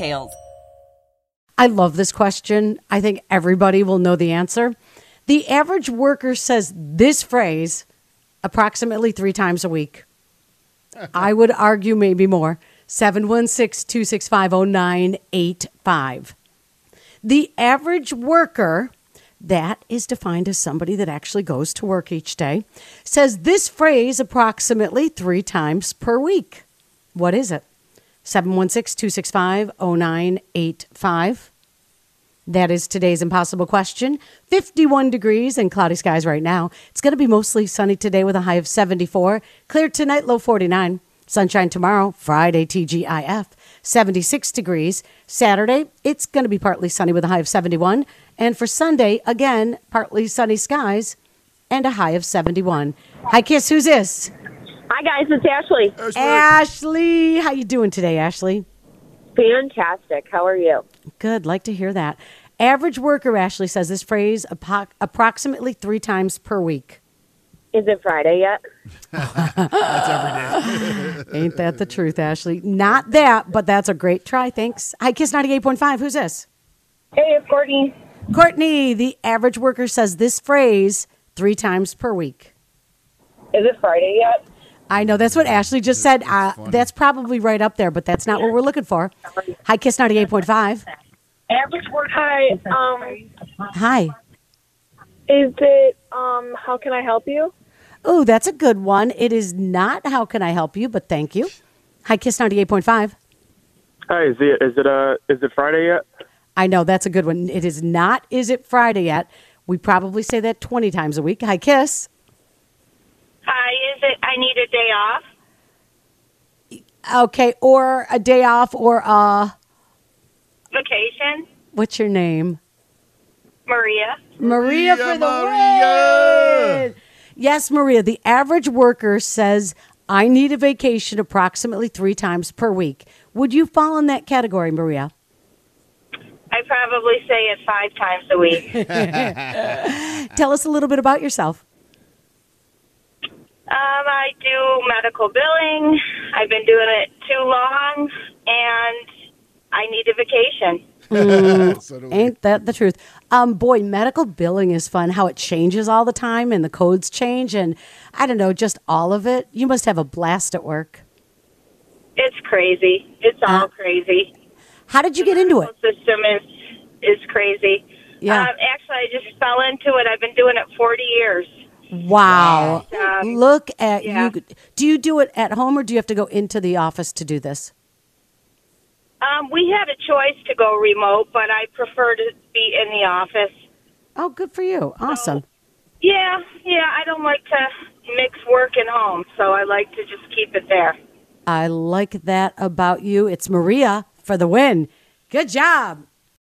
details. I love this question. I think everybody will know the answer. The average worker says this phrase approximately three times a week. I would argue maybe more. 716 265 0985. The average worker, that is defined as somebody that actually goes to work each day, says this phrase approximately three times per week. What is it? 716 265 0985. That is today's impossible question. 51 degrees and cloudy skies right now. It's going to be mostly sunny today with a high of 74. Clear tonight, low 49. Sunshine tomorrow, Friday, TGIF, 76 degrees. Saturday, it's going to be partly sunny with a high of 71. And for Sunday, again, partly sunny skies and a high of 71. Hi, Kiss, who's this? Hi guys, it's Ashley. Ashley, how you doing today, Ashley? Fantastic. How are you? Good. Like to hear that. Average worker, Ashley says this phrase apo- approximately three times per week. Is it Friday yet? That's every day. Ain't that the truth, Ashley? Not that, but that's a great try. Thanks. Hi, Kiss 98.5. Who's this? Hey, it's Courtney. Courtney, the average worker says this phrase three times per week. Is it Friday yet? I know that's what Ashley just said. Uh, that's probably right up there, but that's not what we're looking for. Hi, Kiss ninety eight point five. Average word. Hi. Um. Hi. Is it um? How can I help you? Oh, that's a good one. It is not. How can I help you? But thank you. Hi, Kiss ninety eight point five. Hi. Is it is it uh is it Friday yet? I know that's a good one. It is not. Is it Friday yet? We probably say that twenty times a week. Hi, Kiss. Hi, is it I need a day off? Okay, or a day off or a vacation. What's your name? Maria. Maria, Maria for the Maria. win. Yes, Maria. The average worker says I need a vacation approximately three times per week. Would you fall in that category, Maria? I probably say it five times a week. Tell us a little bit about yourself. Um, I do medical billing. I've been doing it too long, and I need a vacation. Mm, so ain't that the truth? Um, boy, medical billing is fun. How it changes all the time, and the codes change, and I don't know, just all of it. You must have a blast at work. It's crazy. It's all uh, crazy. How did you the get into it? System is is crazy. Yeah. Um, actually, I just fell into it. I've been doing it forty years. Wow. Um, Look at yeah. you. Do you do it at home or do you have to go into the office to do this? Um, we had a choice to go remote, but I prefer to be in the office. Oh, good for you. Awesome. So, yeah, yeah. I don't like to mix work and home, so I like to just keep it there. I like that about you. It's Maria for the win. Good job.